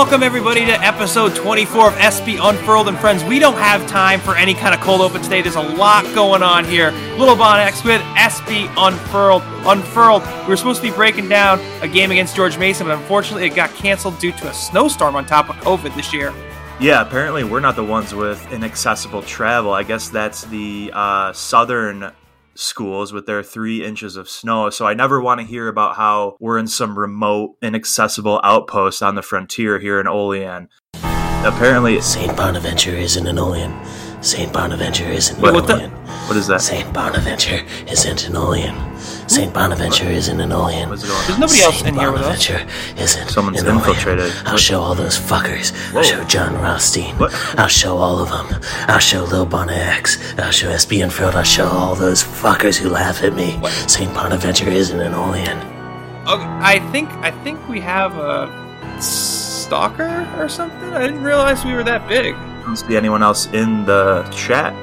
welcome everybody to episode 24 of SB Unfurled and Friends. We don't have time for any kind of cold open today. There's a lot going on here. Little Bon X with SB Unfurled. Unfurled. We were supposed to be breaking down a game against George Mason, but unfortunately it got canceled due to a snowstorm on top of COVID this year. Yeah, apparently we're not the ones with inaccessible travel. I guess that's the uh, southern schools with their three inches of snow. So I never want to hear about how we're in some remote, inaccessible outpost on the frontier here in Olean. Apparently, St. Bonaventure isn't an Olean. St. Bonaventure isn't What- an what the- what is that? St. Bonaventure isn't an Olean. St. Bonaventure isn't an Olean. What's going There's on? nobody else Saint in here with us. Bonaventure isn't Someone's an Olean. infiltrated. I'll What? show all those fuckers. Whoa. I'll show John Rothstein. What? I'll show all of them. I'll show Lil Bona X. I'll show SB Unfurled. I'll show all those fuckers who laugh at me. St. Bonaventure isn't an Olean. Okay, I think I think we have a stalker or something. I didn't realize we were that big. I don't see anyone else in the chat.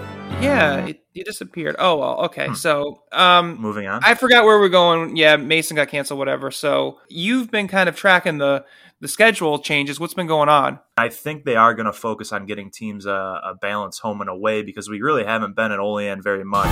Yeah, it, it disappeared. Oh well, okay. So, um, Moving on. I forgot where we're going. Yeah, Mason got canceled, whatever. So you've been kind of tracking the the schedule changes. What's been going on? I think they are going to focus on getting teams a, a balance home and away because we really haven't been at Olean very much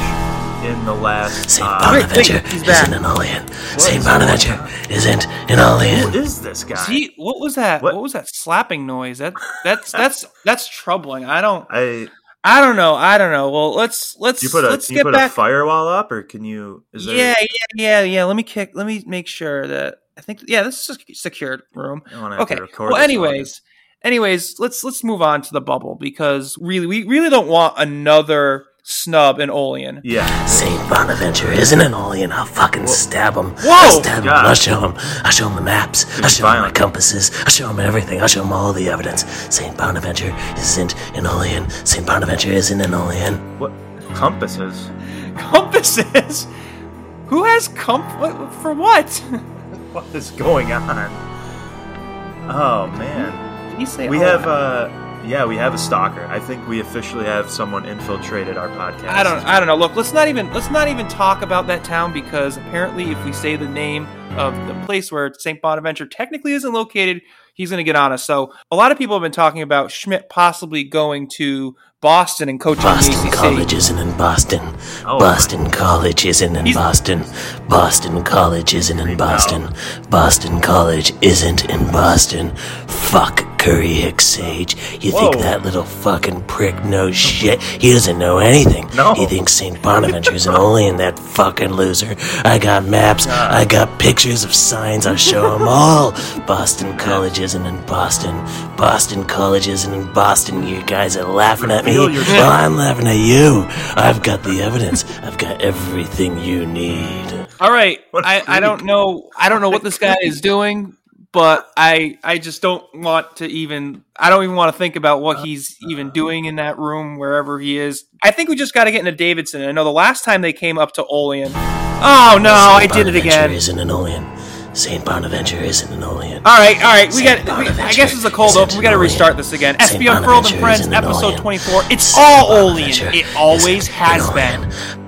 in the last. St. Uh, Bonaventure wait, isn't an Olean. St. Bonaventure isn't an Olean. who is this guy? See, what was that? What? What? was that slapping noise? That that's that's that's troubling. I don't I I don't know. I don't know. Well, let's let's you put a let's you get put back. a firewall up or can you? Is there, yeah, yeah, yeah, yeah. Let me kick. Let me make sure that I think. Yeah, this is a secured room. I wanna have to Okay. record Well, this anyways, anyways, let's let's move on to the bubble because really, we really don't want another snub in Olean. Yeah. St. Bonaventure isn't an Olean. I'll fucking stab him. Whoa! I'll stab him. God. I'll show him. I'll show him the maps. I'll show him my compasses. I'll show him everything. I'll show him all the evidence. St. Bonaventure isn't an Olean. St. Bonaventure isn't an Olean. What compasses? Compasses. Who has comp? For what? What is going on? Oh man. Can you say? We have uh yeah, we have a stalker. I think we officially have someone infiltrated our podcast. I don't. I don't know. Look, let's not even let's not even talk about that town because apparently, if we say the name of the place where Saint Bonaventure technically isn't located, he's going to get on us. So a lot of people have been talking about Schmidt possibly going to Boston and coaching Boston the ACC. College isn't in Boston. Oh, Boston College isn't in He's- Boston. Boston College isn't in Boston. Boston College isn't in Boston. Fuck Curry Hicks Cage. You think that little fucking prick knows shit? He doesn't know anything. No. He thinks St. Bonaventure's an in that fucking loser. I got maps. I got pictures of signs. I'll show them all. Boston College isn't in Boston. Boston College isn't in Boston. You guys are laughing at me. Reveal your- Well, I'm laughing at you. I've got the evidence. I've got everything you need. All right, What a I, I don't know. I don't know what this guy is doing, but I I just don't want to even. I don't even want to think about what he's even doing in that room wherever he is. I think we just got to get into Davidson. I know the last time they came up to Olean. Oh no, I did it Bonaventure again. isn't an Olean. St. Bonaventure isn't an Olean. All right, all right. We Saint got. We, I guess it's a cold open. We got to restart this again. SB Unfurled and Friends, episode twenty-four. It's Saint all Olean. It always has been.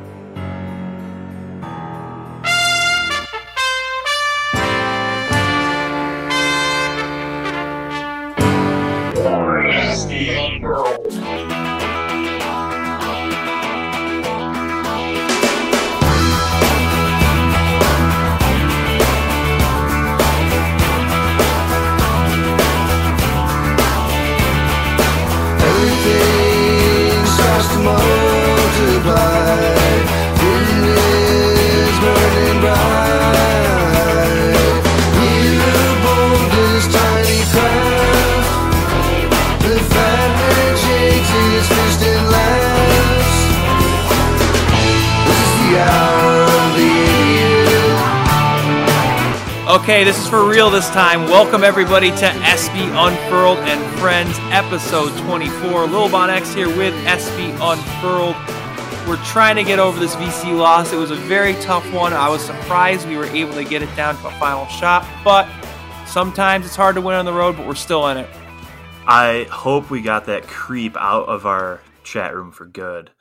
Okay, this is for real this time. Welcome everybody to SB Unfurled and Friends, episode 24. Lil Bon X here with SB Unfurled. We're trying to get over this VC loss. It was a very tough one. I was surprised we were able to get it down to a final shot, but sometimes it's hard to win on the road, but we're still in it. I hope we got that creep out of our chat room for good.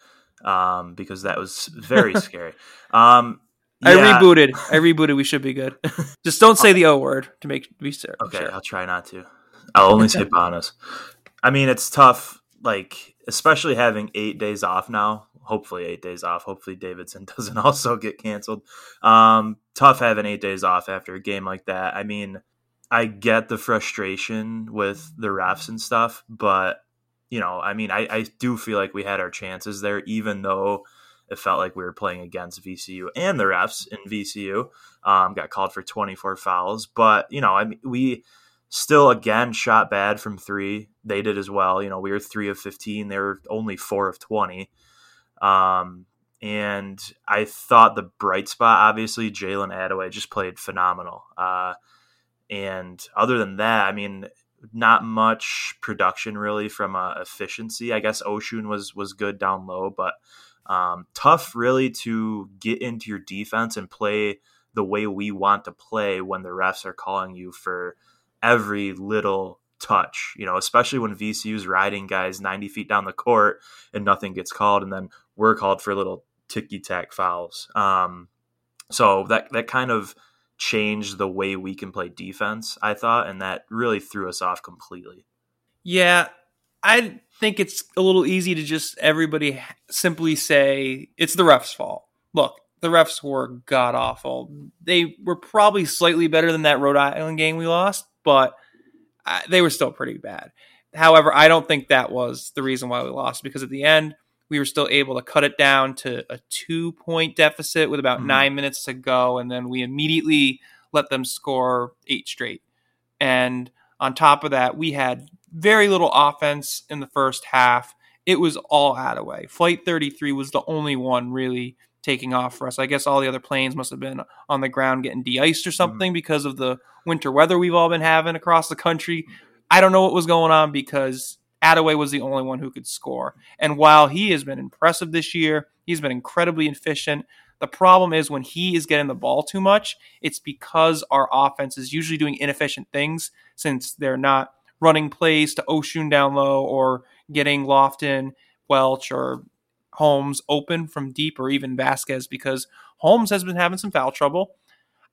Um, because that was very scary. Um I rebooted. I rebooted. We should be good. Just don't say the O word to make be sure. Okay. I'll try not to. I'll only say bonus. I mean, it's tough, like especially having eight days off now. Hopefully, eight days off. Hopefully, Davidson doesn't also get canceled. Um, tough having eight days off after a game like that. I mean, I get the frustration with the refs and stuff, but you know, I mean, I, I do feel like we had our chances there, even though it felt like we were playing against VCU and the refs in VCU um, got called for 24 fouls. But you know, I mean, we still again shot bad from three. They did as well. You know, we were three of 15. They were only four of 20. Um, and I thought the bright spot, obviously, Jalen Adaway just played phenomenal. Uh, and other than that, I mean, not much production really from uh, efficiency. I guess Osun was was good down low, but um, tough really to get into your defense and play the way we want to play when the refs are calling you for every little touch, you know, especially when VCU's riding guys 90 feet down the court and nothing gets called, and then we're called for little ticky tack fouls. Um, so that that kind of changed the way we can play defense, I thought, and that really threw us off completely. Yeah, I think it's a little easy to just everybody simply say it's the refs' fault. Look, the refs were god awful. They were probably slightly better than that Rhode Island game we lost, but uh, they were still pretty bad. However, I don't think that was the reason why we lost because at the end we were still able to cut it down to a two point deficit with about mm-hmm. nine minutes to go, and then we immediately let them score eight straight. And on top of that, we had very little offense in the first half. It was all Adaway. Flight 33 was the only one really taking off for us. I guess all the other planes must have been on the ground getting de-iced or mm-hmm. something mm-hmm. because of the winter weather we've all been having across the country. I don't know what was going on because Adaway was the only one who could score. And while he has been impressive this year, he's been incredibly efficient. The problem is when he is getting the ball too much, it's because our offense is usually doing inefficient things since they're not running plays to Osun down low or getting Lofton, Welch, or Holmes open from deep or even Vasquez because Holmes has been having some foul trouble.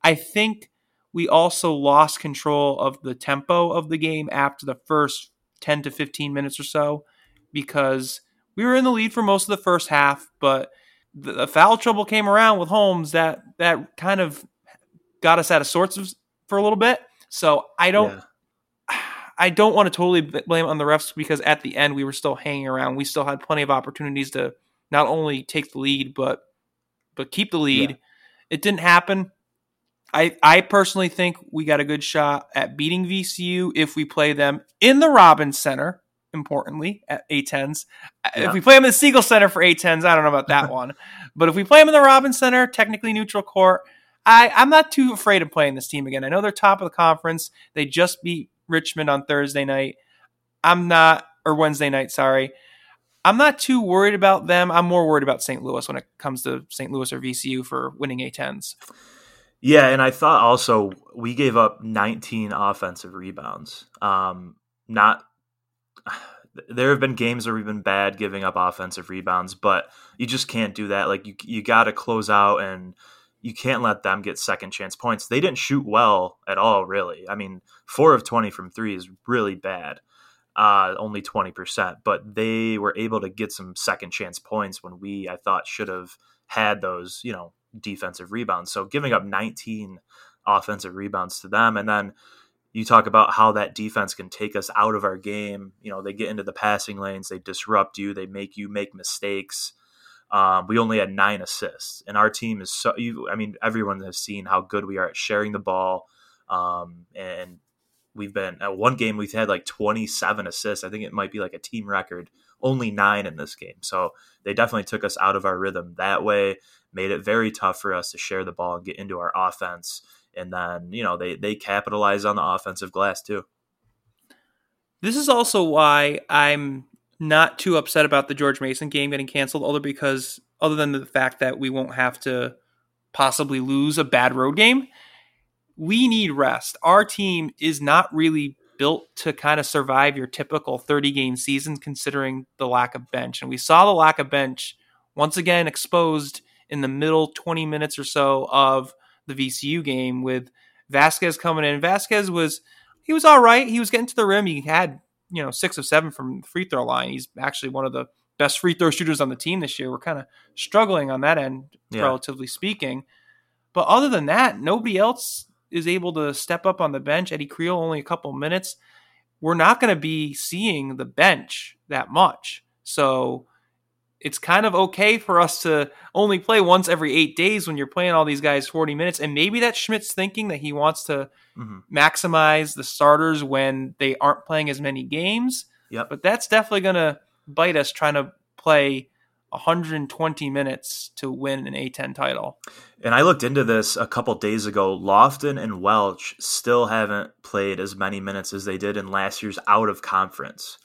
I think we also lost control of the tempo of the game after the first 10 to 15 minutes or so because we were in the lead for most of the first half, but the, foul trouble came around with Holmes that that kind of got us out of sorts of, for a little bit. So I don't yeah. I don't want to totally blame on the refs because at the end we were still hanging around. We still had plenty of opportunities to not only take the lead but but keep the lead. Yeah. It didn't happen. I, I personally think we got a good shot at beating VCU if we play them in the Robins Center, importantly, at A10s. Uh, yeah. If we play them in the Siegel Center for A10s, I don't know about that one. But if we play them in the Robins Center, technically neutral court, I, I'm not too afraid of playing this team again. I know they're top of the conference. They just beat Richmond on Thursday night. I'm not, or Wednesday night, sorry. I'm not too worried about them. I'm more worried about St. Louis when it comes to St. Louis or VCU for winning A10s. Yeah, and I thought also we gave up 19 offensive rebounds. Um, not there have been games where we've been bad giving up offensive rebounds, but you just can't do that. Like you, you got to close out, and you can't let them get second chance points. They didn't shoot well at all, really. I mean, four of 20 from three is really bad. Uh, only 20%, but they were able to get some second chance points when we, I thought, should have had those, you know, defensive rebounds. So giving up 19 offensive rebounds to them. And then you talk about how that defense can take us out of our game. You know, they get into the passing lanes, they disrupt you, they make you make mistakes. Um, we only had nine assists, and our team is so. You, I mean, everyone has seen how good we are at sharing the ball, um, and we've been at one game we've had like 27 assists. I think it might be like a team record. Only nine in this game, so they definitely took us out of our rhythm that way made it very tough for us to share the ball and get into our offense. And then, you know, they they capitalize on the offensive glass too. This is also why I'm not too upset about the George Mason game getting canceled, other because other than the fact that we won't have to possibly lose a bad road game, we need rest. Our team is not really built to kind of survive your typical 30 game season considering the lack of bench. And we saw the lack of bench once again exposed in the middle 20 minutes or so of the VCU game with Vasquez coming in. Vasquez was he was all right. He was getting to the rim. He had you know six of seven from the free throw line. He's actually one of the best free throw shooters on the team this year. We're kind of struggling on that end, Yeah. relatively speaking. But other than that, nobody else is able to step up on the bench. Eddie Creel only a couple minutes. We're not going to be seeing the bench that much. So it's kind of okay for us to only play once every eight days when you're playing all these guys 40 minutes. And maybe that's Schmidt's thinking that he wants to hmm maximize the starters when they aren't playing as many games. Yep. But that's definitely going to bite us trying to play 120 minutes to win an A10 title. And I looked into this a couple days ago. Lofton and Welch still haven't played as many minutes as they did in last year's out of conference.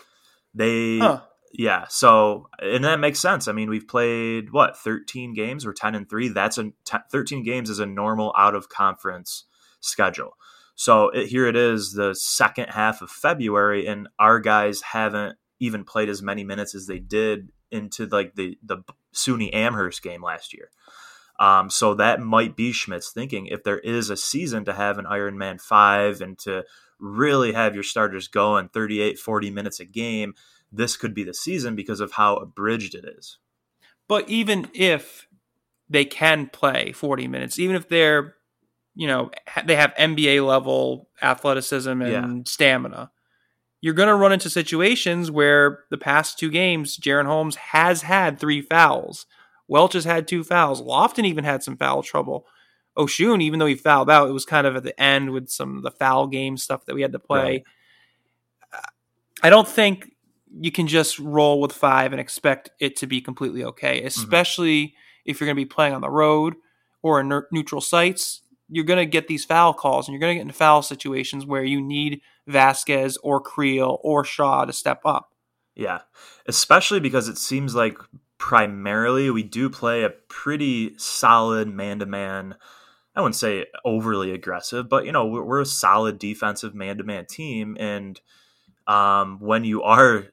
They, Huh. Yeah. So, and that makes sense. I mean, we've played what 13 games. We're 10 and three. That's a 10, 13 games is a normal out of conference schedule. So it, here it is, the second half of February, and our guys haven't even played as many minutes as they did into like the the SUNY Amherst game last year. Um, so that might be Schmidt's thinking. If there is a season to have an Ironman 5 and to really have your starters going 38, 40 minutes a game, this could be the season because of how abridged it is. But even if they can play 40 minutes, even if they're, you know, they have NBA level athleticism and stamina, you're going to run into situations where the past two games, Jaren Holmes has had three fouls. Welch has had two fouls. Lofton even had some foul trouble. Osun, even though he fouled out, it was kind of at the end with some of the foul game stuff that we had to play. Right. I don't think you can just roll with five and expect it to be completely okay, especially if you're going to be playing on the road or in neu- neutral sites. You're going to get these foul calls and you're going to get into foul situations where you need Vasquez or Creel or Shaw to step up. Yeah, especially because it seems like primarily we do play a pretty solid man to man. I wouldn't say overly aggressive, but you know we're, we're a solid defensive man to man team, and um, when you are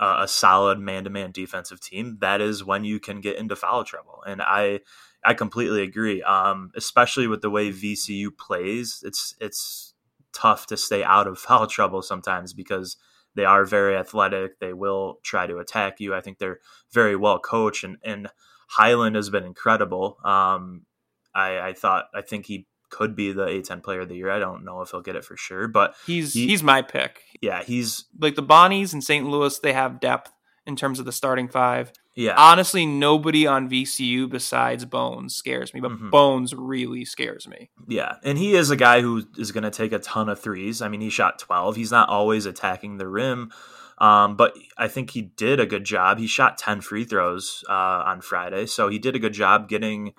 a, a solid man to man defensive team, that is when you can get into foul trouble. And I I completely agree, um, especially with the way VCU plays. It's it's tough to stay out of foul trouble sometimes because they are very athletic. They will try to attack you. I think they're very well coached, and and Hyland has been incredible. Um, I, I thought I think he could be the A10 player of the year. I don't know if he'll get it for sure, but He's He- he's my pick. yeah, he's Like the Bonnies in St. Louis, they have depth in terms of the starting five. yeah Honestly, nobody on VCU besides Bones scares me, but Mhm. Bones really scares me. Yeah, and he is a guy who is going to take a ton of threes. I mean, he shot 12. He's not always attacking the rim, um, but I think he did a good job. He shot 10 free throws uh, on Friday, so he did a good job getting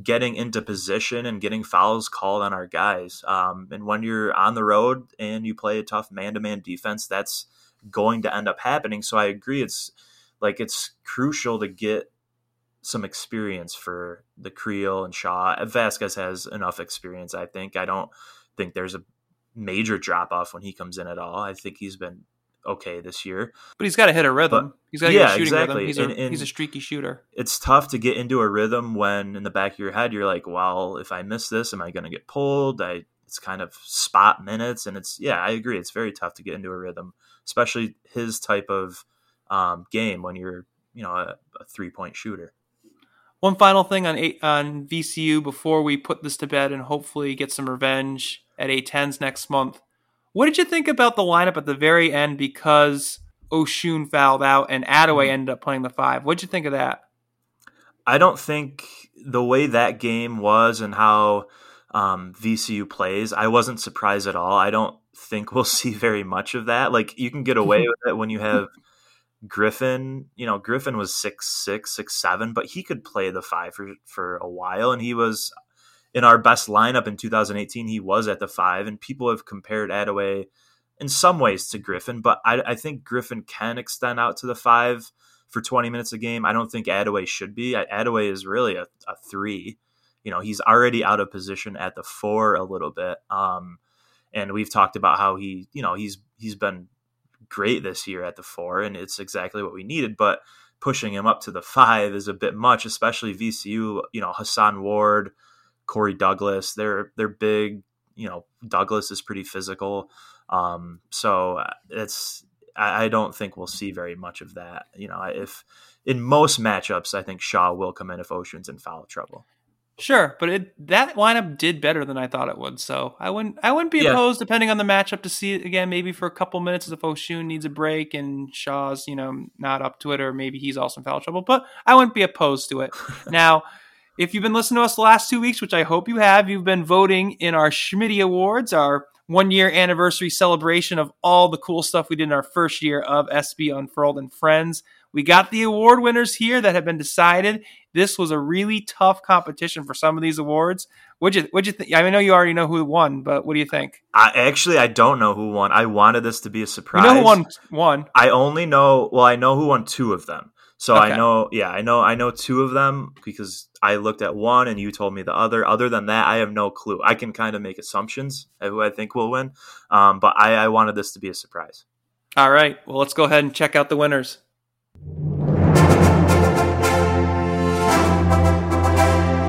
getting into position and getting fouls called on our guys. Um, and when you're on the road and you play a tough man-to-man defense, that's going to end up happening. So I agree. It's like it's crucial to get some experience for the Creel and Shaw. Vasquez has enough experience, I think. I don't think there's a major drop off when he comes in at all. I think he's been okay this year. But he's got to hit a rhythm. But- he's got to get yeah, a shooting exactly. rhythm. He's a, And- and- he's a streaky shooter. It's tough to get into a rhythm when in the back of your head you're like, well, if I miss this, am I going to get pulled? I it's kind of spot minutes and it's yeah, I agree. It's very tough to get into a rhythm, especially his type of um, game when you're, you know, a, a three-point shooter. One final thing on eight, on VCU before we put this to bed and hopefully get some revenge at A10s next month. What did you think about the lineup at the very end because Osun fouled out and Adaway ended up playing the five? What did you think of that? I don't think the way that game was and how um, VCU plays, I wasn't surprised at all. I don't think we'll see very much of that. Like you can get away with it when you have Griffin. You know, Griffin was six six six seven, but he could play the five for for a while, and he was in our best lineup in 2018. He was at the five, and people have compared Adaway in some ways to Griffin, but I, I think Griffin can extend out to the five for 20 minutes a game. I don't think Adaway should be. Adaway is really a, a three. You know, he's already out of position at the four a little bit. Um, and we've talked about how he, you know, he's he's been great this year at the four, and it's exactly what we needed. But pushing him up to the five is a bit much, especially VCU. You know, Hason Ward, Corey Douglas, they're they're big. You know, Douglas is pretty physical. Um, so uh, it's I, I don't think we'll see very much of that. You know, if in most matchups, I think Shaw will come in if Osun's in foul trouble. Sure, but it that lineup did better than I thought it would. So I wouldn't I wouldn't be Yeah. opposed, depending on the matchup, to see it again, maybe for a couple minutes if Osun needs a break and Shaw's you know not up to it, or maybe he's also in foul trouble. But I wouldn't be opposed to it. now, if you've been listening to us the last two weeks, which I hope you have, you've been voting in our Schmitty Awards, our one year anniversary celebration of all the cool stuff we did in our first year of SB Unfurled and Friends. We got the award winners here that have been decided. This was a really tough competition for some of these awards. What'd you, what'd you think? I know you already know who won, but what do you think? I actually I don't know who won. I wanted this to be a surprise. You know who won? One. I only know well, I know who won two of them. So Okay. I know yeah, I know I know two of them because I looked at one and you told me the other. Other than that, I have no clue. I can kind of make assumptions of who I think will win. Um, but I, I wanted this to be a surprise. All right. Well, let's go ahead and check out the winners.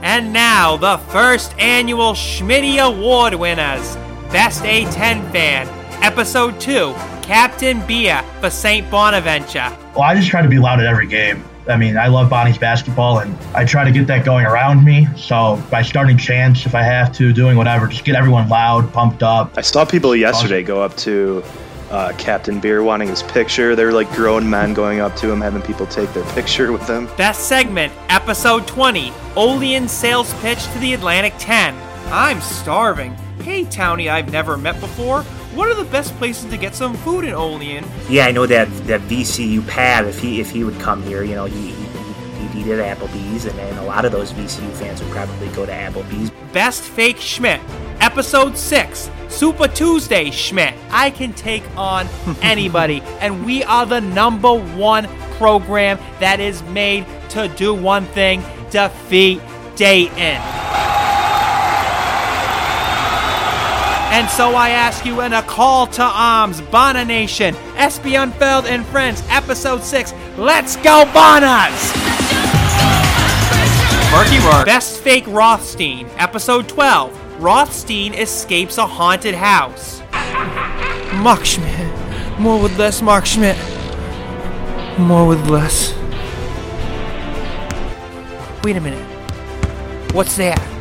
And now, the first annual Schmitty Award winners. Best A10 fan, Episode 2, Captain Beer for St. Bonaventure. Well, I just try to be loud at every game. I mean, I love Bonnie's basketball, and I try to get that going around me. So by starting chants, if I have to, doing whatever, just get everyone loud, pumped up. I saw people yesterday go up to uh, Captain Beer wanting his picture. They were like grown men going up to him, having people take their picture with them. Best segment, episode 20, Olean sales pitch to the Atlantic 10. I'm starving. Hey, townie I've never met before. What are the best places to get some food in Olean? Yeah, I know that that VCU Pat. If he if he would come here, you know, he he he'd eat at Applebee's, and, and a lot of those VCU fans would probably go to Applebee's. Best fake Schmidt, episode 6, Super Tuesday Schmidt. I can take on anybody, and we are the number one program that is made to do one thing defeat Dayton. And so I ask you in a call to arms, Bona Nation, SB Unfurled and Friends, Episode 6, Let's Go Bonners! Marky Mark. Best Fake Rothstein, Episode 12, Rothstein escapes a haunted house. Mark Schmidt. More with less, Mark Schmidt. More with less. Wait a minute. What's that?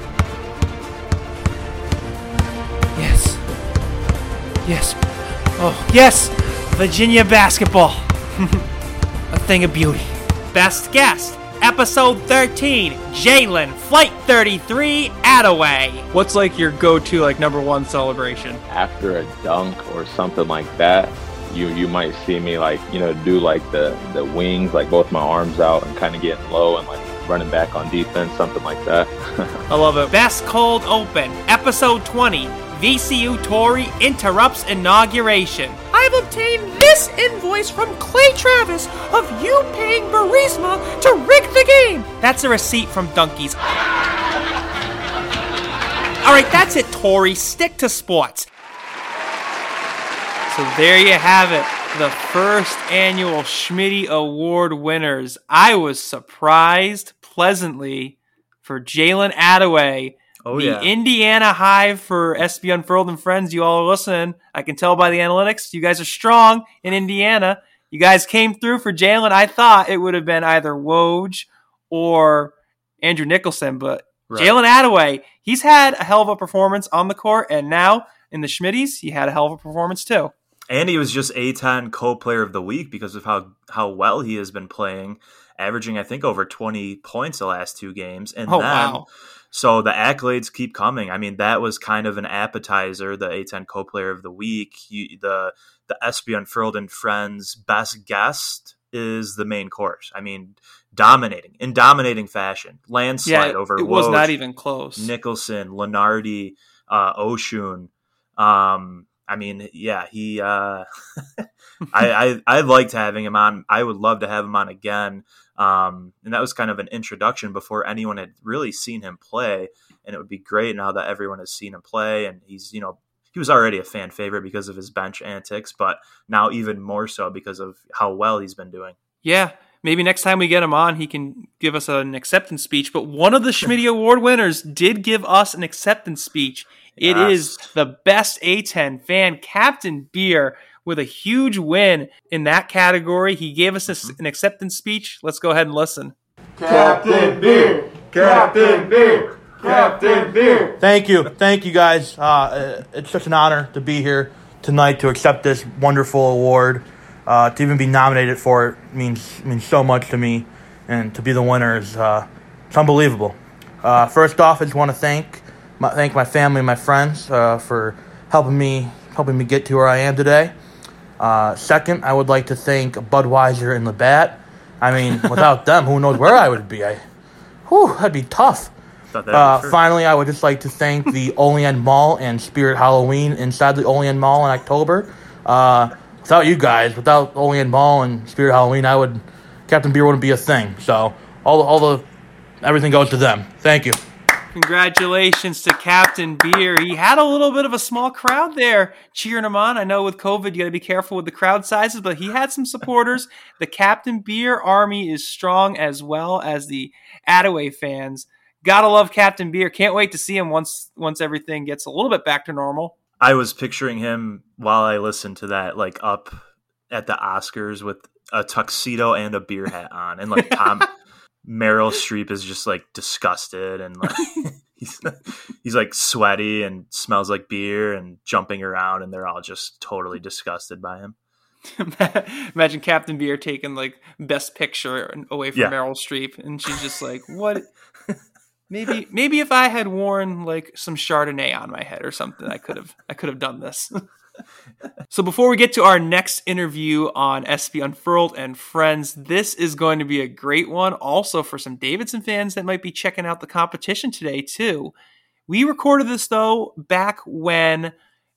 Yes. Oh, yes! Virginia basketball. A thing of beauty. Best guest. Episode 13. Jalen, Flight 33, Adaway. What's like your go-to, like number one celebration? after a dunk or something like that, you you might see me like you know do like the the wings, like both my arms out and kind of getting low and like running back on defense, something like that. I love it. Best Cold Open, Episode 20. VCU Tory interrupts inauguration. I've obtained this invoice from Clay Travis of you paying Burisma to rig the game. That's a receipt from Donkeys. All right, that's it, Tory. Stick to sports. So there you have it. The first annual Schmitty Award winners. I was surprised pleasantly for Jalen Adaway. Oh the yeah. Indiana Hive for SB Unfurled and Friends. You all are listening. I can tell by the analytics. You guys are strong in Indiana. You guys came through for Jalen. I thought it would have been either Woj or Andrew Nicholson, but Right. Jalen Adaway, he's had a hell of a performance on the court, and now in the Schmitties, he had a hell of a performance too. And he was just A10 co-player of the week because of how how well he has been playing, averaging I think over 20 points the last two games. And Oh, then wow. So the accolades keep coming. I mean, that was kind of an appetizer, the A10 co-player of the week. You, the the SB Unfurled and Friends best guest is the main course. I mean, dominating in dominating fashion. Landslide Yeah, over it was not even close. Nicholson, Lenardi, uh, Osun. Um, I mean, yeah, he. Uh, I, I I liked having him on. I would love to have him on again. Um, and that was kind of an introduction before anyone had really seen him play. And it would be great now that everyone has seen him play. And he's, you know, he was already a fan favorite because of his bench antics, but now even more so because of how well he's been doing. Yeah, maybe next time we get him on, he can give us an acceptance speech. But one of the Schmitty Award winners did give us an acceptance speech It Yes. is the best A10 fan, Captain Beer, with a huge win in that category. He gave us a- an acceptance speech. Let's go ahead and listen. Captain Beer! Captain Beer! Captain Beer! Thank you. Thank you, guys. Uh, it's such an honor to be here tonight to accept this wonderful award. Uh, to even be nominated for it means means so much to me, and to be the winner is uh, it's unbelievable. Uh, first off, I just want to thank my, thank my family and my friends uh, for helping me helping me get to where I am today. Uh, second, I would like to thank Budweiser and Labatt. I mean, without them, who knows where I would be? I, whew, that'd be tough. Uh, finally, I would just like to thank the Olean Mall and Spirit Halloween inside the Olean Mall in October. Uh, without you guys, without Olean Mall and Spirit Halloween, I would Captain Beer wouldn't be a thing. So all the, all the everything goes to them. Thank you. Congratulations to Captain Beer. He had a little bit of a small crowd there cheering him on. I know with COVID, you got to be careful with the crowd sizes, but he had some supporters. the Captain Beer army is strong as well as the Adaway fans. Gotta love Captain Beer. Can't wait to see him once once everything gets a little bit back to normal. I was picturing him while I listened to that, like up at the Oscars with a tuxedo and a beer hat on, and like Tom Meryl Streep is just like disgusted and like he's he's like sweaty and smells like beer and jumping around, and they're all just totally disgusted by him. Imagine Captain Beer taking like best picture away from Yeah. Meryl Streep, and she's just like, "What? Maybe, maybe if I had worn like some Chardonnay on my head or something, I could have, I could have done this." So before we get to our next interview on SB Unfurled and Friends, this is going to be a great one. Also for some Davidson fans that might be checking out the competition today too. We recorded this though back when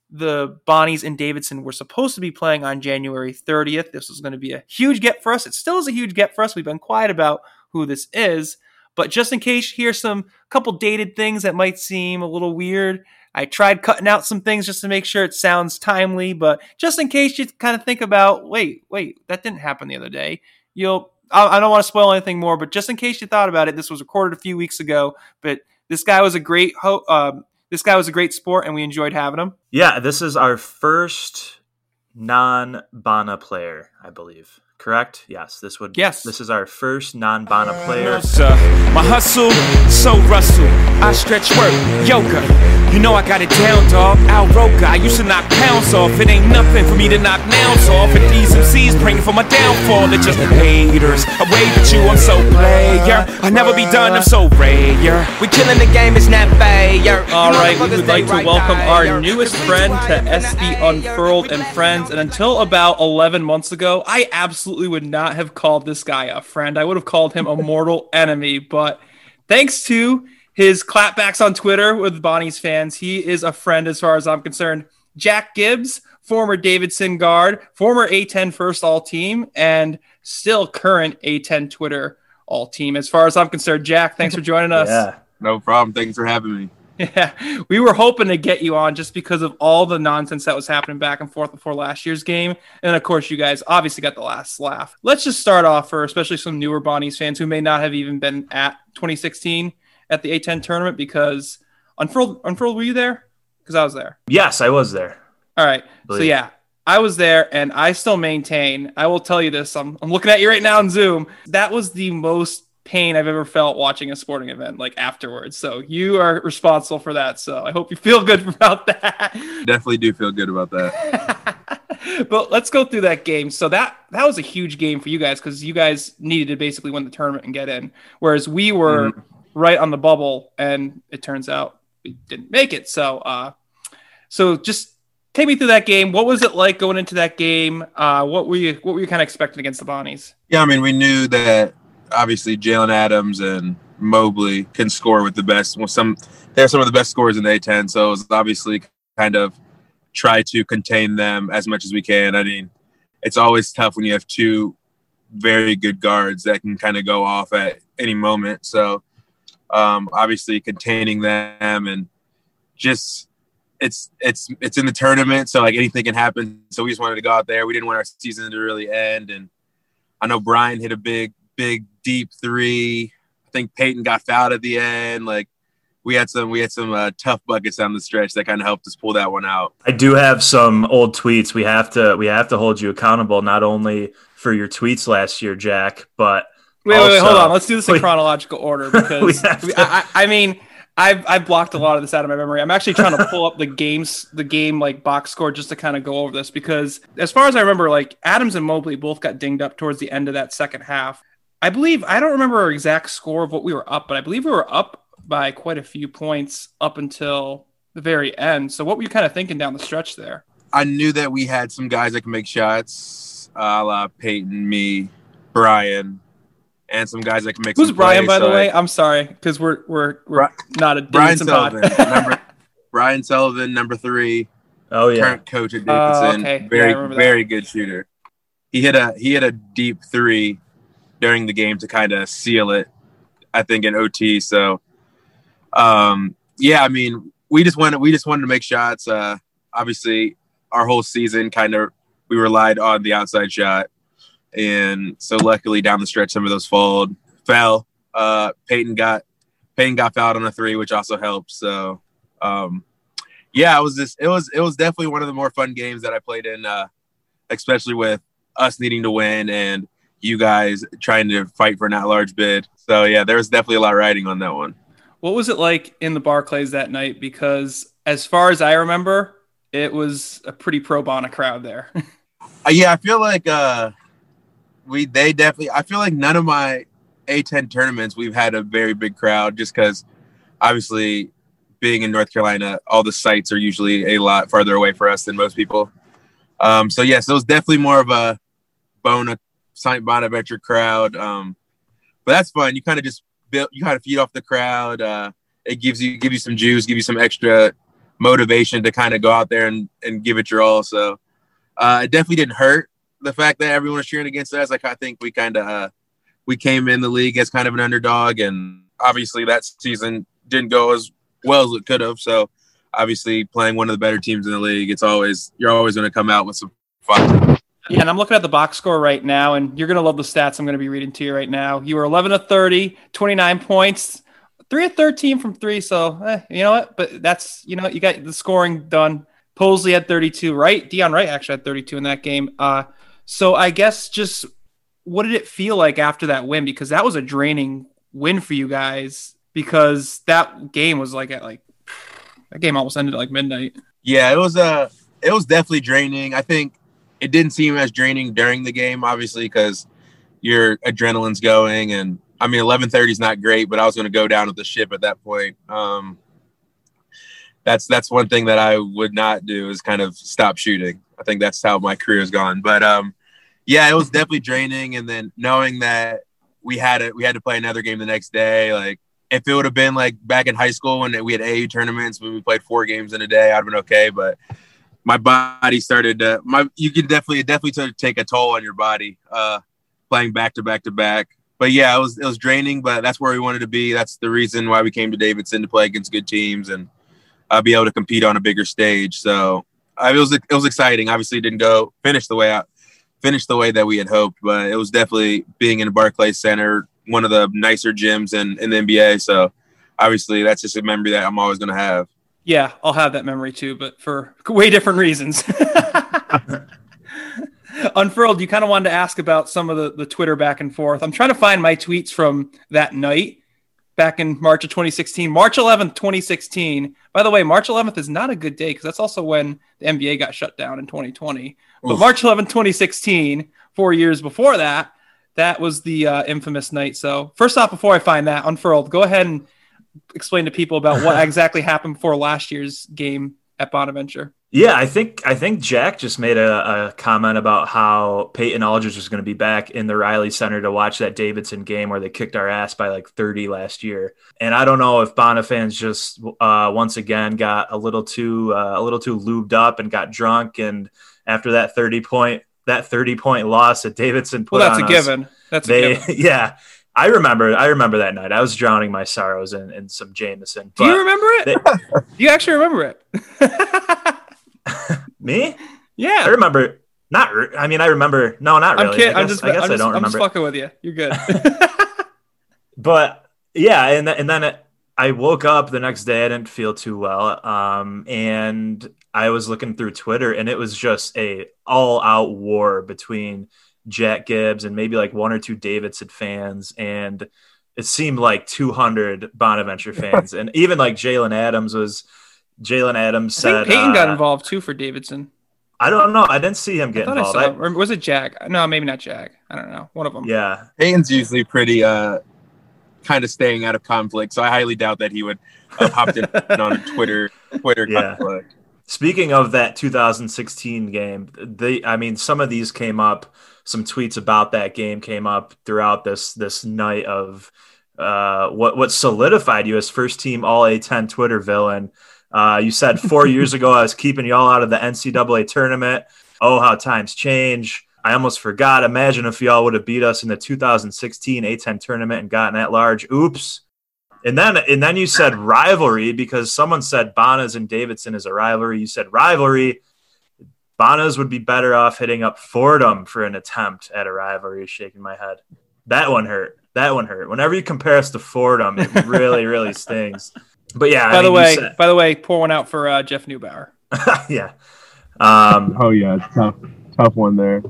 the Bonnies and Davidson were supposed to be playing on January 30th. This was going to be a huge get for us. It still is a huge get for us. We've been quiet about who this is, but just in case hear some couple dated things that might seem a little weird, I tried cutting out some things just to make sure it sounds timely, but just in case you kind of think about, wait, wait, that didn't happen the other day. You'll I I don't want to spoil anything more, but just in case you thought about it, this was recorded a few weeks ago. But this guy was a great ho- um, this guy was a great sport, and we enjoyed having him. Yeah, this is our first non-Bona player, I believe. Correct? Yes, this would. Yes. this is our first non-Bona player. Sir, my hustle, so Russell. I stretch work, yoga. You know I got it down, dog. Al Roker, I used to knock pounds off. It ain't nothing for me to knock nouns off. And these MCs praying for my downfall. They're just haters. I wave at you, I'm so player. I'll never be done, I'm so rare. We killing the game, it's not fair. All right, we would like to welcome our newest friend to SB Unfurled and Friends. And until about 11 months ago, I absolutely would not have called this guy a friend. I would have called him a mortal enemy. But thanks to his clapbacks on Twitter with Bonnie's fans, he is a friend as far as I'm concerned. Jack Gibbs, former Davidson guard, former A10 first all team, and still current A10 Twitter all team. As far as I'm concerned, Jack, thanks for joining us. Yeah. No problem. Thanks for having me. Yeah, we were hoping to get you on just because of all the nonsense that was happening back and forth before last year's game. And of course, you guys obviously got the last laugh. Let's just start off for especially some newer Bonnies fans who may not have even been at 2016 at the A10 tournament because Unfurled, Unfurled, were you there? Because I was there. Yes, I was there. All right. So yeah, I was there and I still maintain, I will tell you this. I'm, I'm looking at you right now on Zoom. That was the most pain I've ever felt watching a sporting event like afterwards. So you are responsible for that. So I hope you feel good about that. Definitely do feel good about that. but let's go through that game. So that that was a huge game for you guys because you guys needed to basically win the tournament and get in, whereas we were right on the bubble, and it turns out we didn't make it. So, uh, so just take me through that game. What was it like going into that game? Uh, what were you what were you kind of expecting against the Bonnies? Yeah, I mean, we knew that obviously Jaylen Adams and Mobley can score with the best. Well, some they're some of the best scorers in the A10, so it was obviously kind of try to contain them as much as we can. I mean, it's always tough when you have two very good guards that can kind of go off at any moment. So um, obviously containing them and just it's it's it's in the tournament, so like anything can happen. So we just wanted to go out there. We didn't want our season to really end, and I know Brian hit a big, big, deep three. I think Peyton got fouled at the end. Like we had some we had some uh, tough buckets down the stretch that kind of helped us pull that one out. I do have some old tweets. We have to we have to hold you accountable not only for your tweets last year, Jack, but Wait, wait, wait, hold on. Let's do this in we- chronological order because to- I, I I mean, I've I've blocked a lot of this out of my memory. I'm actually trying to pull up the games, the game like box score, just to kind of go over this because as far as I remember, like Adams and Mobley both got dinged up towards the end of that second half. I believe I don't remember our exact score of what we were up, but I believe we were up by quite a few points up until the very end. So what were you kind of thinking down the stretch there? I knew that we had some guys that can make shots, a la Peyton, me, Brian, and some guys that can make. Who's some Brian, plays, by the I- way? I'm sorry because we're we're we're not a Brian Davidson pod. Sullivan, number, Brian Sullivan, number three. Oh yeah. current coach at Oh, Davidson. okay. Very remember that. very good shooter. He hit a he hit a deep three during the game to kind of seal it. I think in OT. So, um, yeah, I mean, we just wanted we just wanted to make shots. Uh, obviously, our whole season kind of we relied on the outside shot, and so luckily down the stretch some of those fouled fell. Uh, Peyton got Peyton got fouled on a three, which also helped. So, um, yeah, it was just it was it was definitely one of the more fun games that I played in, uh, especially with us needing to win and you guys trying to fight for an at-large bid. So yeah, there was definitely a lot riding on that one. What was it like in the Barclays that night? Because as far as I remember, it was a pretty pro Bona crowd there. Uh, yeah, I feel like uh, we they definitely. I feel like none of my A10 tournaments we've had a very big crowd, just because obviously being in North Carolina, all the sites are usually a lot farther away for us than most people. Um, so yes, it was definitely more of a Bona Saint Bonaventure crowd. Um, but that's fun. You kind of just build, you kind of feed off the crowd. Uh, it gives you give you some juice, give you some extra motivation to kind of go out there and, and give it your all. So uh, it definitely didn't hurt the fact that everyone was cheering against us. Like I think we kind of uh, we came in the league as kind of an underdog, and obviously that season didn't go as well as it could have. So obviously playing one of the better teams in the league, it's always you're always going to come out with some fun. Yeah, and I'm looking at the box score right now, and you're going to love the stats I'm going to be reading to you right now. You were 11 of 30, 29 points, 3 of 13 from 3. So, eh, you know what? But that's, you know, you got the scoring done. Posley had 32, right? Dion Wright actually had 32 in that game. Uh, so I guess just what did it feel like after that win? Because that was a draining win for you guys because that game was like at like that game almost ended at like midnight. Yeah, it was uh it was definitely draining. I think it didn't seem as draining during the game, obviously, because your adrenaline's going, and I mean, eleven thirty is not great, but I was going to go down with the ship at that point. Um, that's that's one thing that I would not do is kind of stop shooting. I think that's how my career has gone. But um, yeah, it was definitely draining, and then knowing that we had it, we had to play another game the next day, like if it would have been like back in high school when we had AU tournaments when we played four games in a day, I'd have been okay. But my body started to my you can definitely definitely take a toll on your body uh playing back to back to back. But yeah, it was it was draining, but that's where we wanted to be. That's the reason why we came to Davidson to play against good teams and i uh, be able to compete on a bigger stage. So uh, it was it was exciting. Obviously, didn't go finish the way I finished the way that we had hoped, but it was definitely being in the Barclays Center, one of the nicer gyms in, in the NBA. So obviously, that's just a memory that I'm always going to have. Yeah, I'll have that memory too, but for way different reasons. Unfurled, you kind of wanted to ask about some of the, the Twitter back and forth. I'm trying to find my tweets from that night back in March of 2016. March 11th, 2016. By the way, March 11th is not a good day because that's also when the NBA got shut down in 2020. But March 11th, 2016, four years before that, that was the uh, infamous night. So, first off, before I find that, Unfurled, go ahead and explain to people about what exactly happened before last year's game at Bonaventure. Yeah, I think I think Jack just made a, a comment about how Peyton Aldridge was going to be back in the Reilly Center to watch that Davidson game where they kicked our ass by like 30 last year. And I don't know if Bona fans just uh, once again got a little too uh, a little too lubed up and got drunk, and after that 30 point that 30 point loss that Davidson put Well, that's a us, given. That's a given. yeah. I remember I remember that night. I was drowning my sorrows in, in some Jameson. Do you remember it? they- Do you actually remember it? me? Yeah. I remember. Not. re- I mean, I remember. No, not really. I'm kidding. I I'm guess, just, I, guess I'm I don't I'm just fucking with you. You're good. but yeah, and th- and then it, I woke up the next day. I didn't feel too well, um, and I was looking through Twitter, and it was just a all out war between Jack Gibbs and maybe like one or two Davidson fans, and it seemed like 200 Bonaventure fans, and even like Jaylen Adams was. Jaylen Adams I said, think Peyton got uh, involved too for Davidson. I don't know. I didn't see him I get I involved. saw, I- or was it Jack? No, maybe not Jack. I don't know. One of them. yeah, Peyton's usually pretty uh kind of staying out of conflict, so I highly doubt that he would have hopped in on a Twitter Twitter Yeah. conflict. Speaking of that 2016 game, they I mean some of these came up, some tweets about that game came up throughout this this night of uh what what solidified you as first team all A10 Twitter villain. Uh you said 4 years ago I was keeping y'all out of the NCAA tournament. Oh how times change. I almost forgot. Imagine if y'all would have beat us in the 2016 A10 tournament and gotten at large. Oops. And then and then you said rivalry because someone said Bonas and Davidson is a rivalry. You said rivalry. Bonas would be better off hitting up Fordham for an attempt at a rivalry. Shaking my head. That one hurt. That one hurt. Whenever you compare us to Fordham, it really, really stings. But yeah, By I the mean, way, said- by the way, pour one out for uh, Jeff Neubauer. yeah. Um, oh yeah, tough, tough one there.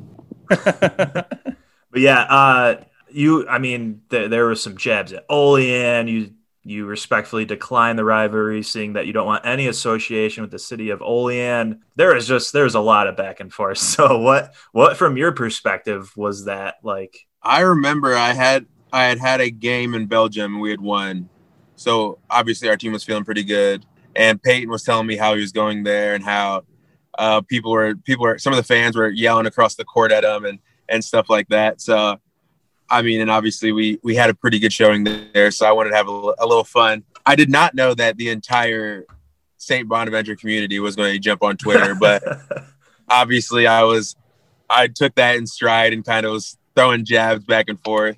But yeah, uh, you. I mean, th- there were some jabs at Olean. You you respectfully decline the rivalry, seeing that you don't want any association with the city of Olean. There is just there's a lot of back and forth. So what what from your perspective was that like? I remember I had I had had a game in Belgium and we had won. So obviously our team was feeling pretty good. And Peyton was telling me how he was going there and how uh, people were people were some of the fans were yelling across the court at him and and stuff like that. So I mean, and obviously we we had a pretty good showing there. So I wanted to have a, a little fun. I did not know that the entire St. Bonaventure community was going to jump on Twitter, but obviously I was I took that in stride and kind of was throwing jabs back and forth.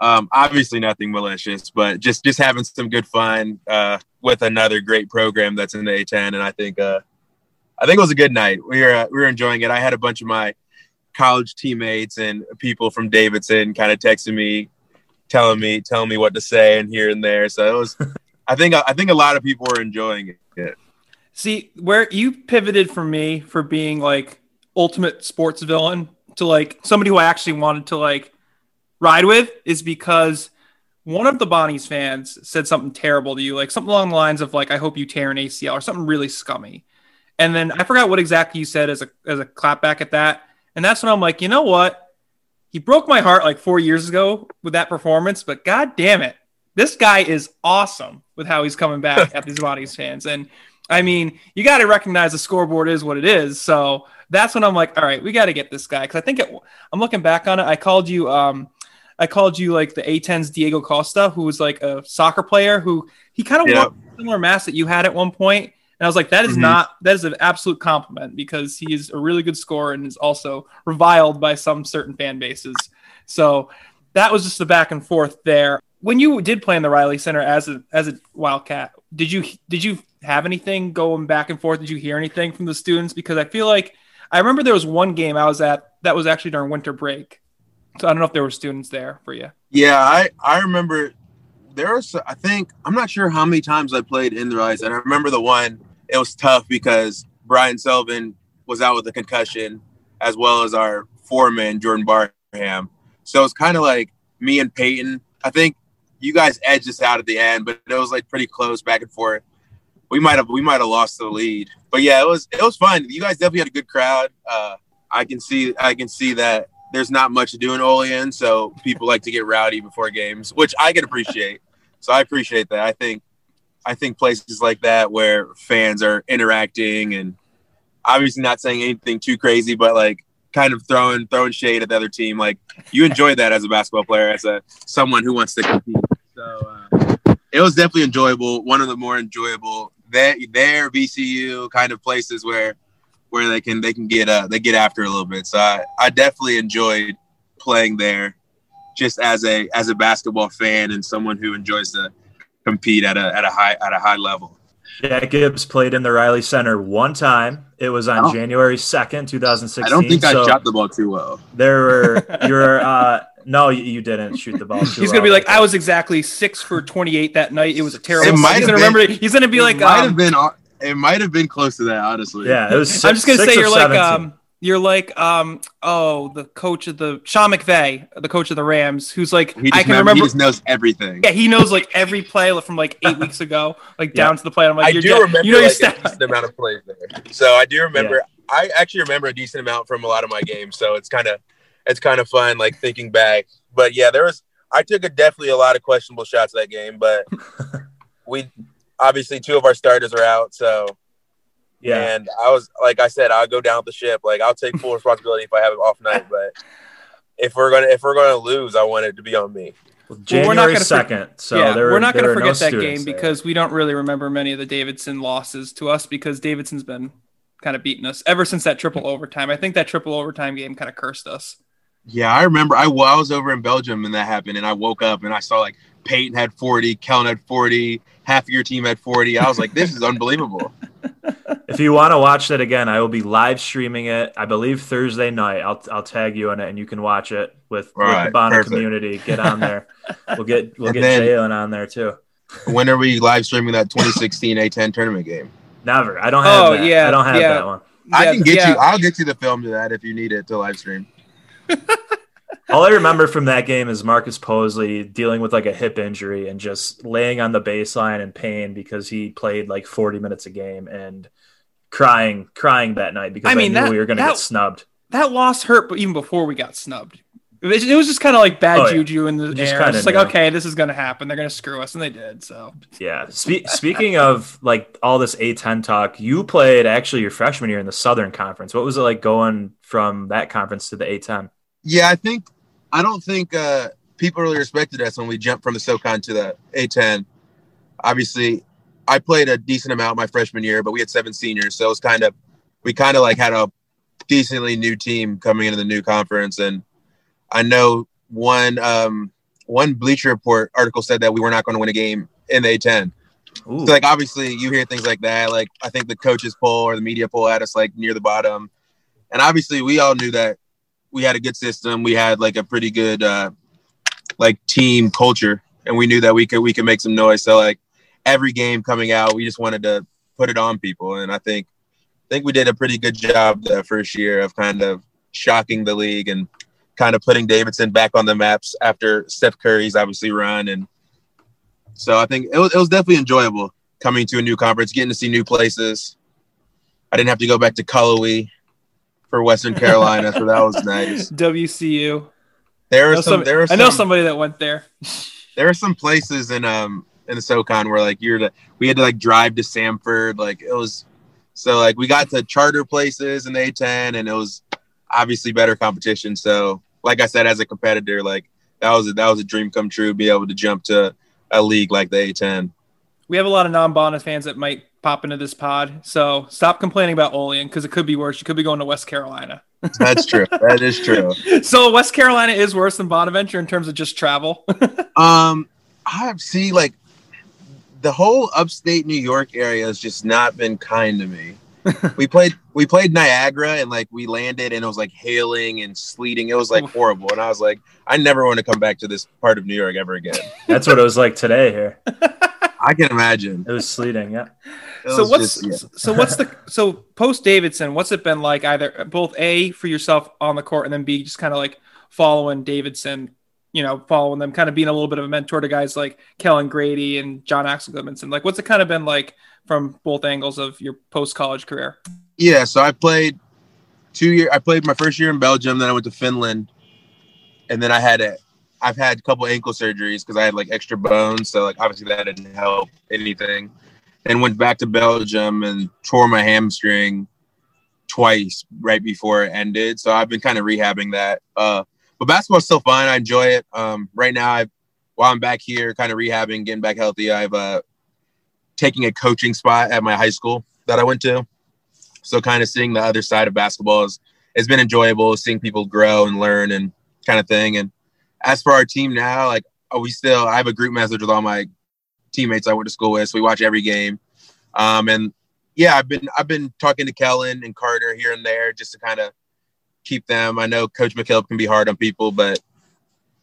Um, obviously nothing malicious, but just just having some good fun uh, with another great program that's in the A10, and I think uh, I think it was a good night. We were uh, we were enjoying it. I had a bunch of my college teammates and people from Davidson kind of texting me, telling me telling me what to say and here and there. So it was. I think I think a lot of people were enjoying it. See, where you pivoted from me for being like ultimate sports villain to like somebody who I actually wanted to like ride with is because one of the Bonnie's fans said something terrible to you, like something along the lines of like, "I hope you tear an ACL" or something really scummy. And then I forgot what exactly you said as a as a clapback at that. And that's when I'm like, you know what? He broke my heart like four years ago with that performance, but god damn it, this guy is awesome with how he's coming back at these Bonnies fans. And I mean, you got to recognize the scoreboard is what it is. So that's when I'm like, all right, we got to get this guy because I think it, I'm looking back on it. I called you, um, I called you like the A10's Diego Costa, who was like a soccer player who he kind of a similar mass that you had at one point. And I was like, that is Mhm. not, that is an absolute compliment because he is a really good scorer and is also reviled by some certain fan bases. So that was just the back and forth there. When you did play in the Reilly Center as a as a Wildcat, did you did you have anything going back and forth? Did you hear anything from the students? Because I feel like I remember there was one game I was at that was actually during winter break. So I don't know if there were students there for you. Yeah, I I remember there was I think I'm not sure how many times I played in the Rise, and I remember the one it was tough because Brian Sullivan was out with a concussion, as well as our foreman Jordan Barham. So it's kind of like me and Peyton. I think you guys edged us out at the end, but it was like pretty close back and forth. We might have we might have lost the lead, but yeah, it was it was fun. You guys definitely had a good crowd. Uh, I can see I can see that there's not much to do in Olean, so people like to get rowdy before games, which I can appreciate. So I appreciate that. I think I think places like that where fans are interacting and obviously not saying anything too crazy, but like kind of throwing throwing shade at the other team. Like you enjoy that as a basketball player, as a someone who wants to compete. So uh, it was definitely enjoyable. One of the more enjoyable there there VCU kind of places where where they can they can get uh they get after a little bit. So I, I definitely enjoyed playing there just as a as a basketball fan and someone who enjoys to compete at a at a high at a high level. Jack Gibbs played in the Reilly Center one time. It was on Oh. January second, two thousand sixteen. I don't think so I shot the ball too well. There were you're uh, No, you, you didn't shoot the ball. Too He's gonna be well. like, I was exactly six for twenty-eight that night. It was a terrible. It night." might He's have gonna been- remember. He's gonna be it like, might um, have been. It might have been close to that, honestly. Yeah, it was. I'm just gonna say you're like um you're like um oh the coach of the Sean McVay, the coach of the Rams, who's like He just, I can remember, remember. he just knows everything. yeah, he knows like every play from like eight weeks ago, like Yeah. down to the play. I'm like, I you're do de- remember you know your like, a decent amount of plays there. So I do remember. I actually remember a decent amount from a lot of my games. So it's kind of it's kind of fun, like thinking back. But yeah, there was. I took a definitely a lot of questionable shots that game, but we obviously two of our starters are out. So Yeah. and I was like I said, I'll go down with the ship. Like I'll take full responsibility if I have an off night, but. If we're gonna if we're gonna lose, I want it to be on me. January we're not gonna for- second. so yeah, there were, we're not there going to were no forget that students game there. because we don't really remember many of the Davidson losses to us because Davidson's been kind of beating us ever since that triple overtime. I think that triple overtime game kind of cursed us. Yeah, I remember. I, I was over in Belgium and that happened, and I woke up and I saw like Peyton had 40, Kellen had 40, half of your team had 40. I was like, this is unbelievable. If you want to watch that again, I will be live streaming it. I believe Thursday night. I'll I'll tag you on it, and you can watch it with, All with the right, Bona perfect. community. Get on there. We'll get we'll And get then- Jalen on there too. When are we live streaming that 2016 A10 tournament game? Never. I don't have Oh, that. yeah, I don't have yeah. that one. I Yeah, can get yeah. you. I'll get you the film to that if you need it to live stream. All I remember from that game is Marcus Posley dealing with like a hip injury and just laying on the baseline in pain because he played like 40 minutes a game and crying, crying that night because I, I mean, knew that- we were going to get snubbed. That loss hurt, but even before we got snubbed, it was, just kind of like bad Oh, yeah. juju in the You just air. kinda It's just like, okay, this is going to happen. They're going to screw us, and they did. So Yeah. Spe- speaking of like all this A10 talk, you played actually your freshman year in the Southern Conference. What was it like going from that conference to the A10? Yeah, I think I don't think uh, people really respected us when we jumped from the SoCon to the A10. Obviously, I played a decent amount my freshman year, but we had seven seniors, so it was kind of we kind of like had a decently new team coming into the new conference, and I know one um, one Bleacher Report article said that we were not going to win a game in the A10. Ooh. So like obviously you hear things like that. Like I think the coaches poll or the media poll had us like near the bottom. And obviously we all knew that we had a good system. We had like a pretty good uh like team culture and we knew that we could we could make some noise. So like every game coming out, we just wanted to put it on people. And I think I think we did a pretty good job the first year of kind of shocking the league and kind of putting Davidson back on the maps after Steph Curry's obviously run and so I think it was, it was definitely enjoyable coming to a new conference, getting to see new places. I didn't have to go back to Cullowhee for Western Carolina, so that was nice. WCU. There are some, some- there are I know some- somebody that went there. there are some places in um in the SoCon where like you're the we had to like drive to Samford, like it was so like we got to charter places in the A10 and it was obviously better competition. So like I said, as a competitor, like that was a, that was a dream come true, be able to jump to a league like the A10. We have a lot of non-Bona fans that might pop into this pod, so stop complaining about Olean because it could be worse. You could be going to West Carolina. That's true. that is true. So West Carolina is worse than Bonaventure in terms of just travel. Um, I see like the whole upstate New York area has just not been kind to me. We played we played Niagara and like we landed and it was like hailing and sleeting. It was like oh. horrible. And I was like, I never want to come back to this part of New York ever again. That's what it was like today here. I can imagine. It was sleeting. Yeah. It so what's just- yeah. so what's the so post Davidson? What's it been like? Either both a for yourself on the court, and then b just kind of like following Davidson. You know, following them, kind of being a little bit of a mentor to guys like Kellen Grady and Jon Axel Gudmundsson. Like, what's it kind of been like from both angles of your post college career? Yeah, so I played two year. I played my first year in Belgium, then I went to Finland, and then I had a. I've had a couple ankle surgeries because I had like extra bones, so like obviously that didn't help anything. And went back to Belgium and tore my hamstring twice right before it ended. So I've been kind of rehabbing that. Uh, but basketball's still fun. I enjoy it. Um, right now, I while I'm back here, kind of rehabbing, getting back healthy. I've uh, taking a coaching spot at my high school that I went to. So kind of seeing the other side of basketball is has been enjoyable, seeing people grow and learn and kind of thing. And as for our team now, like we still I have a group message with all my teammates I went to school with, so we watch every game. Um, and yeah, I've been I've been talking to Kellen and Carter here and there just to kind of keep them. I know Coach McKillop can be hard on people, but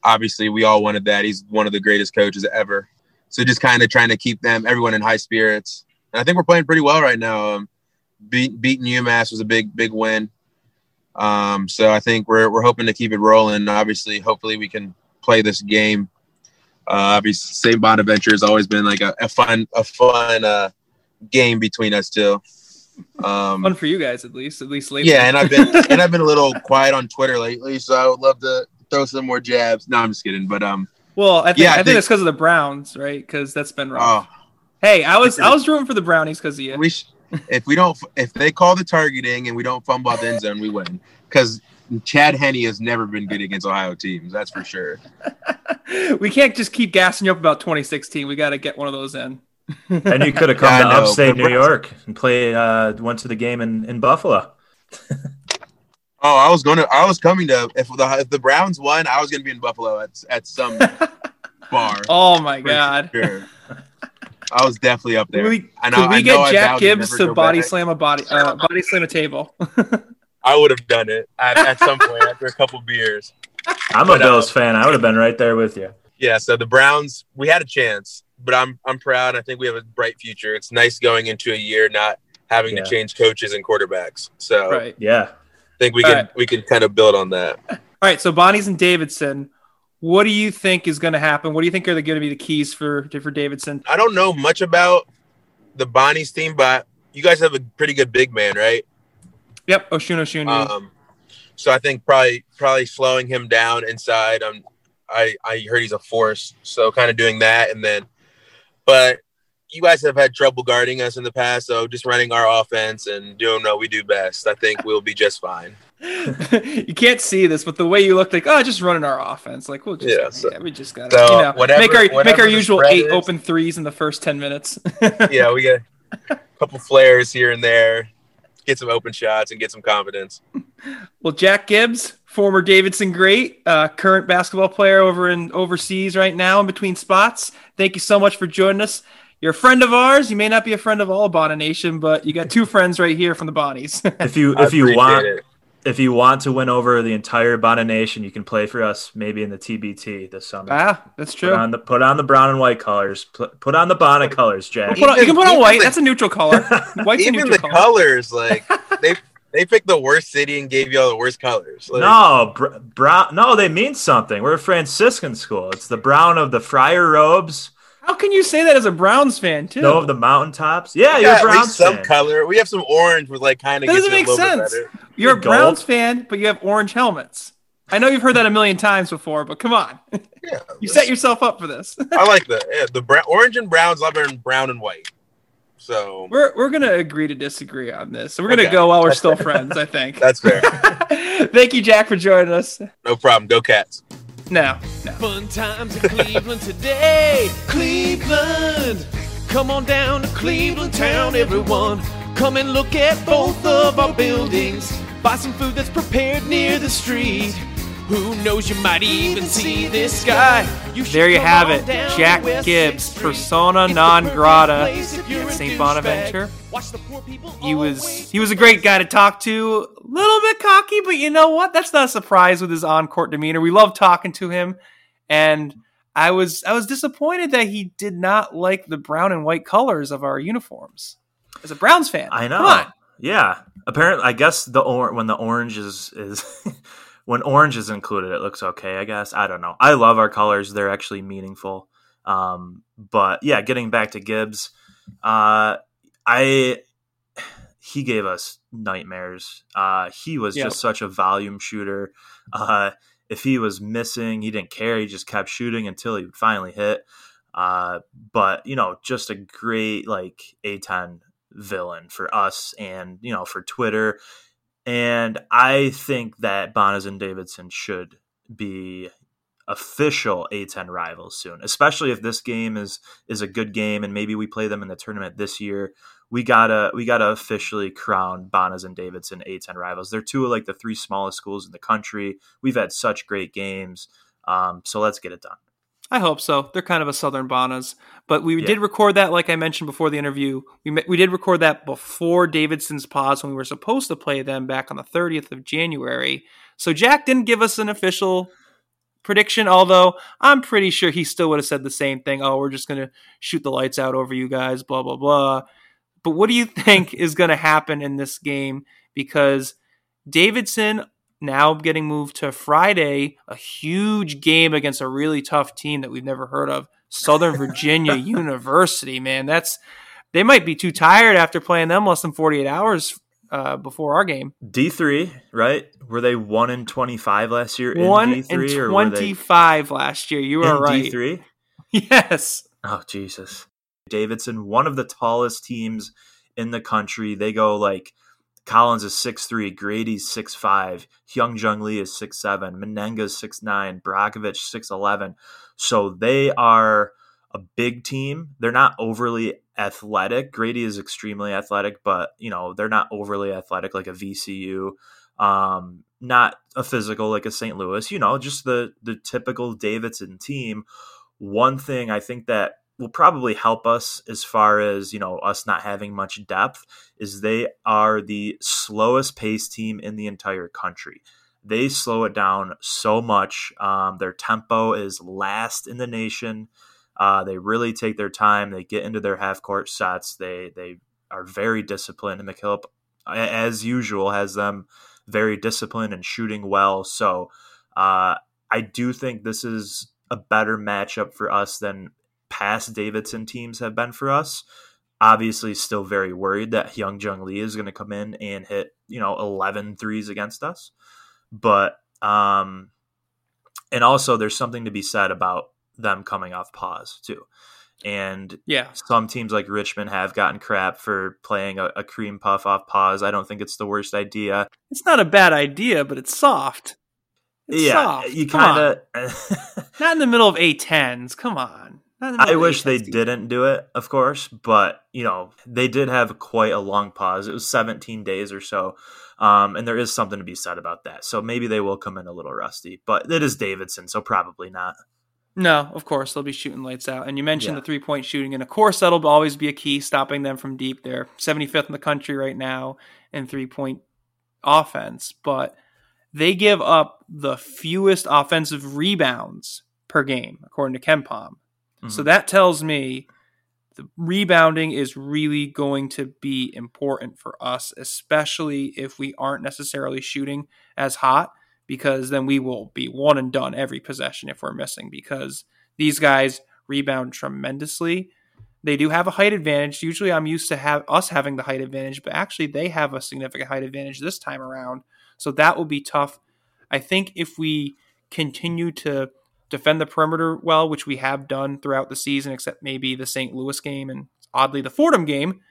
obviously we all wanted that. He's one of the greatest coaches ever. So just kind of trying to keep them, everyone in high spirits. And I think we're playing pretty well right now. Um, beat, beating UMass was a big, big win. Um, so I think we're, we're hoping to keep it rolling. Obviously, hopefully we can play this game. Uh, obviously, St. Bonaventure has always been like a, a fun, a fun uh, game between us two. Um, Fun for you guys, at least. At least lately. yeah, and I've been and I've been a little quiet on Twitter lately, so I would love to throw some more jabs. No, I'm just kidding, but um, Well, I think Yeah, I I think, think- it's because of the Browns, right? Because that's been rough. oh, Hey, I was I was rooting for the Brownies because of you. we sh- if we don't if they call the targeting and we don't fumble out the end zone, we win because Chad Henne has never been good against Ohio teams. That's for sure. we can't just keep gassing you up about 2016. We got to get one of those in. And you could have come Yeah, I to upstate New York and play. Uh, went to the game in, in Buffalo. Oh, I was gonna. I was coming to if the if the Browns won, I was gonna be in Buffalo at at some bar. Oh my god. sure. I was definitely up there. Could we, I know- could we I get I Jack vowed to Gibbs to body back. slam a body uh, body slam a table? I would have done it at, at some point after a couple beers. I'm a But, uh, Bills fan. I would have been right there with you. Yeah, so the Browns, we had a chance, but I'm I'm proud. I think we have a bright future. It's nice going into a year not having Yeah. to change coaches and quarterbacks. So right. Yeah. I think we can right. we can kind of build on that. All right. So Bonnie's and Davidson. What do you think is going to happen? What do you think are going to be the keys for for Davidson? I don't know much about the Bonnie's team, but you guys have a pretty good big man, right? Yep. Osun Osun. Um, so I think probably probably slowing him down inside. Um, I I heard he's a force, so kind of doing that, and then, but you guys have had trouble guarding us in the past, so just running our offense and doing what we do best. I think we'll be just fine. you can't see this, but the way you look like, oh, just running our offense. Like, we'll just, Yeah, yeah, we just got so to, you know, whatever- make our make our usual eight is- open threes in the first ten minutes. yeah, we get a couple flares here and there, get some open shots, and get some confidence. Well, Jack Gibbs, former Davidson great, uh, current basketball player over in overseas right now in between spots. Thank you so much for joining us. You're a friend of ours. You may not be a friend of all Bonnie Nation, but you got two friends right here from the Bonnies. If you if you want it. if you want to win over the entire Bona Nation, you can play for us maybe in the TBT this summer. ah, that's Put true. on the put on the brown and white colors. Put, put on the Bona colors, Jack. Put on- you can put on white. the- That's a neutral color. White's a Even neutral the color. colors, like they they picked the worst city and gave you all the worst colors. Like, no, br- brown. No, they mean something. We're a Franciscan school. It's the brown of the friar robes, How can you say that as a Browns fan too? no of the mountaintops. Yeah, we you're a got at Browns least some fan. color. We have some orange with like kind of doesn't it a make bit sense. You're a Gold? Browns fan, but you have orange helmets. I know you've heard that a million times before, but come on, Yeah, you set yourself up for this. I like the yeah, the brown, orange and brown's lot better than brown and white. So We're we're gonna agree to disagree on this. So we're gonna Okay. go while we're That's still fair. friends. I think. that's fair. Thank you, Jack, for joining us. no problem. Go Cats. No, no. Fun times in Cleveland today. Cleveland. Come on down to Cleveland town, everyone. Come and look at both of our buildings. Buy some food that's prepared near the street. Who knows, you might even see this guy. You There you have it, Jack Gibbs, persona non grata place if you're at St. Bonaventure. Watch the poor people He was he was a great guy to talk to. A little bit cocky, but you know what? That's not a surprise with his on court demeanor. We love talking to him, and I was I was disappointed that he did not like the brown and white colors of our uniforms. As a Browns fan, I know. Come on. Yeah. Apparently, I guess the or- when the orange is is when orange is included, it looks okay. I guess I don't know. I love our colors; they're actually meaningful. Um, but yeah, getting back to Gibbs, uh, I he gave us nightmares. Uh, he was just such a volume shooter. Uh, if he was missing, he didn't care. He just kept shooting until he would finally hit. Uh, but you know, just a great like A10 villain for us and you know for Twitter. And I think that Bonas and Davidson should be official A10 rivals soon, especially if this game is is a good game and maybe we play them in the tournament this year. We gotta we gotta officially crown Bonas and Davidson A10 rivals. They're two of like the three smallest schools in the country. We've had such great games, um, so let's get it done. I hope so. They're kind of a Southern Bonas, but we Yeah. did record that, like I mentioned before the interview. We we did record that before Davidson's pause when we were supposed to play them back on the 30th of January. So Jack didn't give us an official prediction, although I'm pretty sure he still would have said the same thing. Oh, we're just going to shoot the lights out over you guys, blah, blah, blah. But what do you think is going to happen in this game? Because Davidson now getting moved to Friday, a huge game against a really tough team that we've never heard of, Southern Virginia University. Man, that's they might be too tired after playing them less than 48 hours uh, before our game. D three, right? Were they one in twenty five last year? In One D3, and or were they twenty five last year. You are in right. D three. Yes. Oh Jesus, Davidson, one of the tallest teams in the country. They go like Collins is six three, Grady's six five, Hyunjung Lee is six seven, Mennenga's six nine, Brajkovic six eleven. So they are a big team. They're not overly athletic. Grady is extremely athletic, but you know they're not overly athletic like a VCU. Um, not a physical like a St. Louis. You know, just the the typical Davidson team. One thing I think that will probably help us as far as you know us not having much depth is they are the slowest pace team in the entire country. They slow it down so much um, their tempo is last in the nation. Uh, they really take their time. They get into their half court sets. They they are very disciplined and mckillop as usual has them very disciplined and shooting well. So uh, i do think this is a better matchup for us than past Davidson teams have been for us. Obviously, still very worried that Hyunjung Lee is going to come in and hit, you know, 11 threes against us. But, um, and also there's something to be said about them coming off pause too. And Yeah. some teams like Richmond have gotten crap for playing a, a cream puff off pause. I don't think it's the worst idea. It's not a bad idea, but it's soft. It's yeah, soft. you kind of. Not in the middle of A10s. Come on. Not in the middle I wish they A10s. didn't do it, of course, but you know they did have quite a long pause. It was 17 days or so, um, and there is something to be said about that. So maybe they will come in a little rusty, but it is Davidson, so probably not. No, of course they'll be shooting lights out. And you mentioned Yeah. the three point shooting, and of course that'll always be a key stopping them from deep. They're 75th in the country right now in three point offense, but they give up the fewest offensive rebounds per game, according to KenPom. So that tells me the rebounding is really going to be important for us, especially if we aren't necessarily shooting as hot, because then we will be one and done every possession if we're missing, because these guys rebound tremendously. They do have a height advantage. Usually I'm used to have us having the height advantage, but actually they have a significant height advantage this time around. So that will be tough. I think if we continue to defend the perimeter well, which we have done throughout the season, except maybe the St. Louis game and oddly the Fordham game.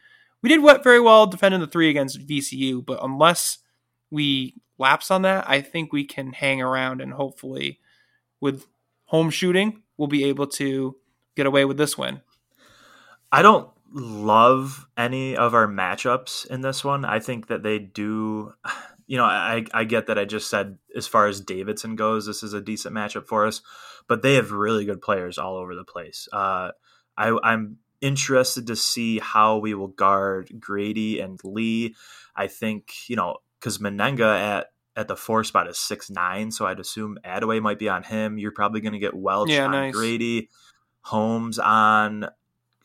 We did very well defending the three against VCU, but unless we lapse on that, I think we can hang around and hopefully with home shooting, we'll be able to get away with this win. I don't love any of our matchups in this one. I think that they do. You know, I I get that I just said as far as Davidson goes, this is a decent matchup for us, but they have really good players all over the place. Uh, I, I'm interested to see how we will guard Grady and Lee. I think you know because Mennenga at at the four spot is six nine, so I'd assume Adaway might be on him. You're probably going to get Welch Yeah, on nice. Grady, Holmes on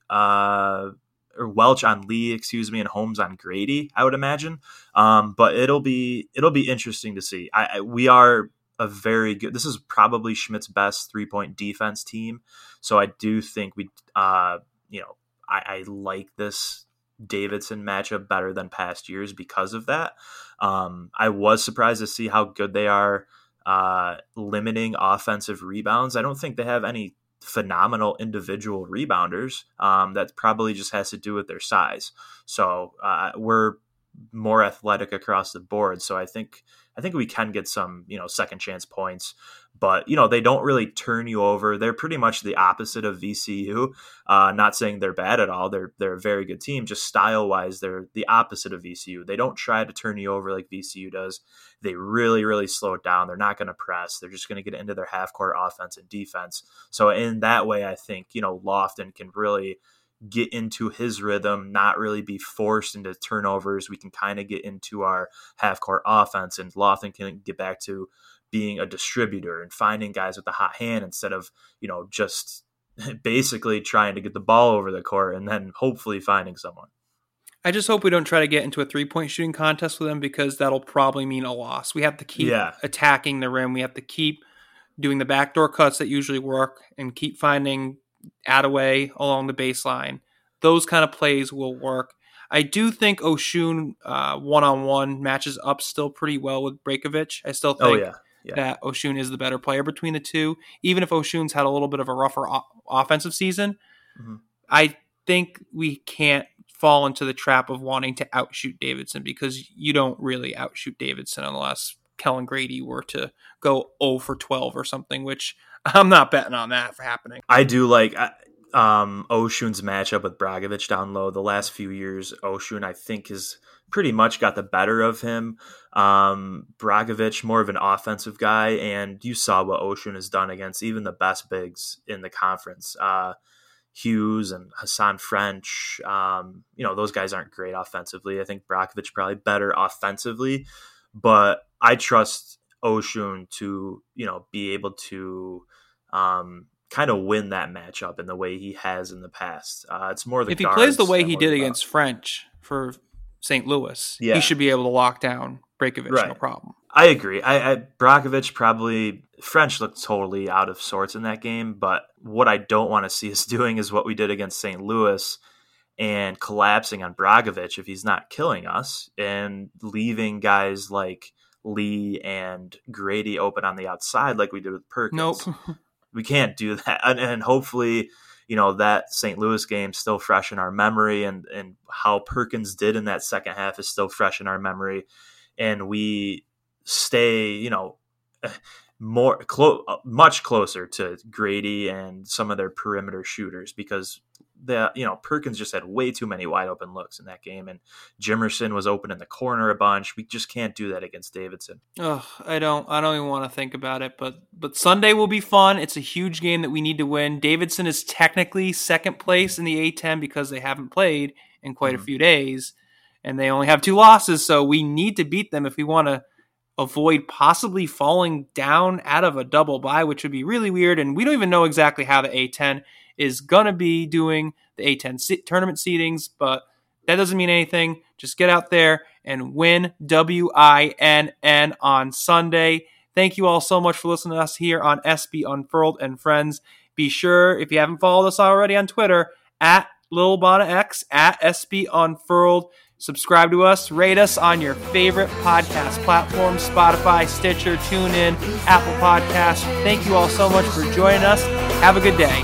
uh or Welch on Lee, excuse me, and Holmes on Grady, I would imagine. Um, but it'll be it'll be interesting to see. I, I we are a very good. This is probably Schmidt's best three point defense team, so I do think we, uh, you know, I, I like this Davidson matchup better than past years because of that. Um, I was surprised to see how good they are uh, limiting offensive rebounds. I don't think they have any phenomenal individual rebounders. Um, that probably just has to do with their size. So uh, we're more athletic across the board. So I think I think we can get some you know second chance points. But you know they don't really turn you over. They're pretty much the opposite of VCU. Uh, not saying they're bad at all. They're they're a very good team. Just style wise, they're the opposite of VCU. They don't try to turn you over like VCU does. They really really slow it down. They're not going to press. They're just going to get into their half court offense and defense. So in that way, I think you know Lofton can really get into his rhythm, not really be forced into turnovers. We can kind of get into our half court offense, and Lofton can get back to being a distributor and finding guys with the hot hand instead of you know just basically trying to get the ball over the court and then hopefully finding someone. I just hope we don't try to get into a three point shooting contest with them because that'll probably mean a loss. We have to keep Yeah. attacking the rim. We have to keep doing the backdoor cuts that usually work and keep finding Adaway along the baseline. Those kind of plays will work. I do think Osun one on one matches up still pretty well with Brajkovic. I still think Oh, yeah. Yeah. that Osun is the better player between the two, even if Osun's had a little bit of a rougher o- offensive season. Mhm. I think we can't fall into the trap of wanting to outshoot Davidson because you don't really outshoot Davidson unless Kellen Grady were to go 0 for 12 or something, which I'm not betting on that for happening. I do like uh, um, Osun's matchup with Brajkovic down low. The last few years, Osun I think has pretty much got the better of him. Um, Brajkovic more of an offensive guy, and you saw what Osun has done against even the best bigs in the conference. Uh, Hughes and Hasahn French, um, you know those guys aren't great offensively. I think Brajkovic probably better offensively, but I trust Osun to you know be able to um, kind of win that matchup in the way he has in the past. Uh, it's more the if he plays the way he did against French for St. Louis, Yeah. he should be able to lock down Brajkovic no problem. I agree. I, I Brajkovic probably French looked totally out of sorts in that game, but what I don't want to see us doing is what we did against St. Louis and collapsing on Brajkovic if he's not killing us and leaving guys like Lee and Grady open on the outside like we did with Perkins. Nope. we can't do that. And, and hopefully, you know, that St. Louis game still fresh in our memory and, and how Perkins did in that second half is still fresh in our memory. And we stay, you know, more close, uh, much closer to Grady and some of their perimeter shooters because the you know Perkins just had way too many wide open looks in that game, and Jimerson was open in the corner a bunch. We just can't do that against Davidson. Ugh, I don't. I don't even want to think about it. But but Sunday will be fun. It's a huge game that we need to win. Davidson is technically second place in the A10 because they haven't played in quite a mm-hmm. few days, and they only have two losses. So we need to beat them if we want to avoid possibly falling down out of a double bye, which would be really weird. And we don't even know exactly how the A10 is gonna be doing the A10 se- tournament seedings, but that doesn't mean anything. Just get out there and win W I N N on Sunday. Thank you all so much for listening to us here on SB Unfurled and Friends. Be sure, if you haven't followed us already on Twitter, at Lil at SB Unfurled. Subscribe to us, rate us on your favorite podcast platform Spotify, Stitcher, TuneIn, Apple Podcasts. Thank you all so much for joining us. Have a good day.